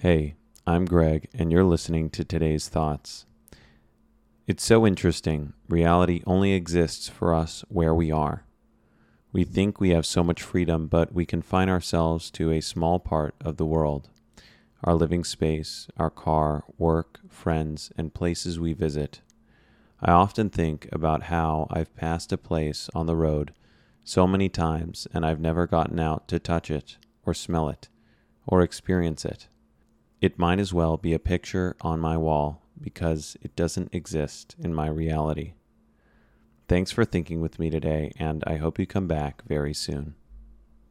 Hey, I'm Greg, and you're listening to today's thoughts. It's so interesting. Reality only exists for us where we are. We think we have so much freedom, but we confine ourselves to a small part of the world our living space, our car, work, friends, and places we visit. I often think about how I've passed a place on the road so many times and I've never gotten out to touch it, or smell it, or experience it. It might as well be a picture on my wall because it doesn't exist in my reality. Thanks for thinking with me today, and I hope you come back very soon.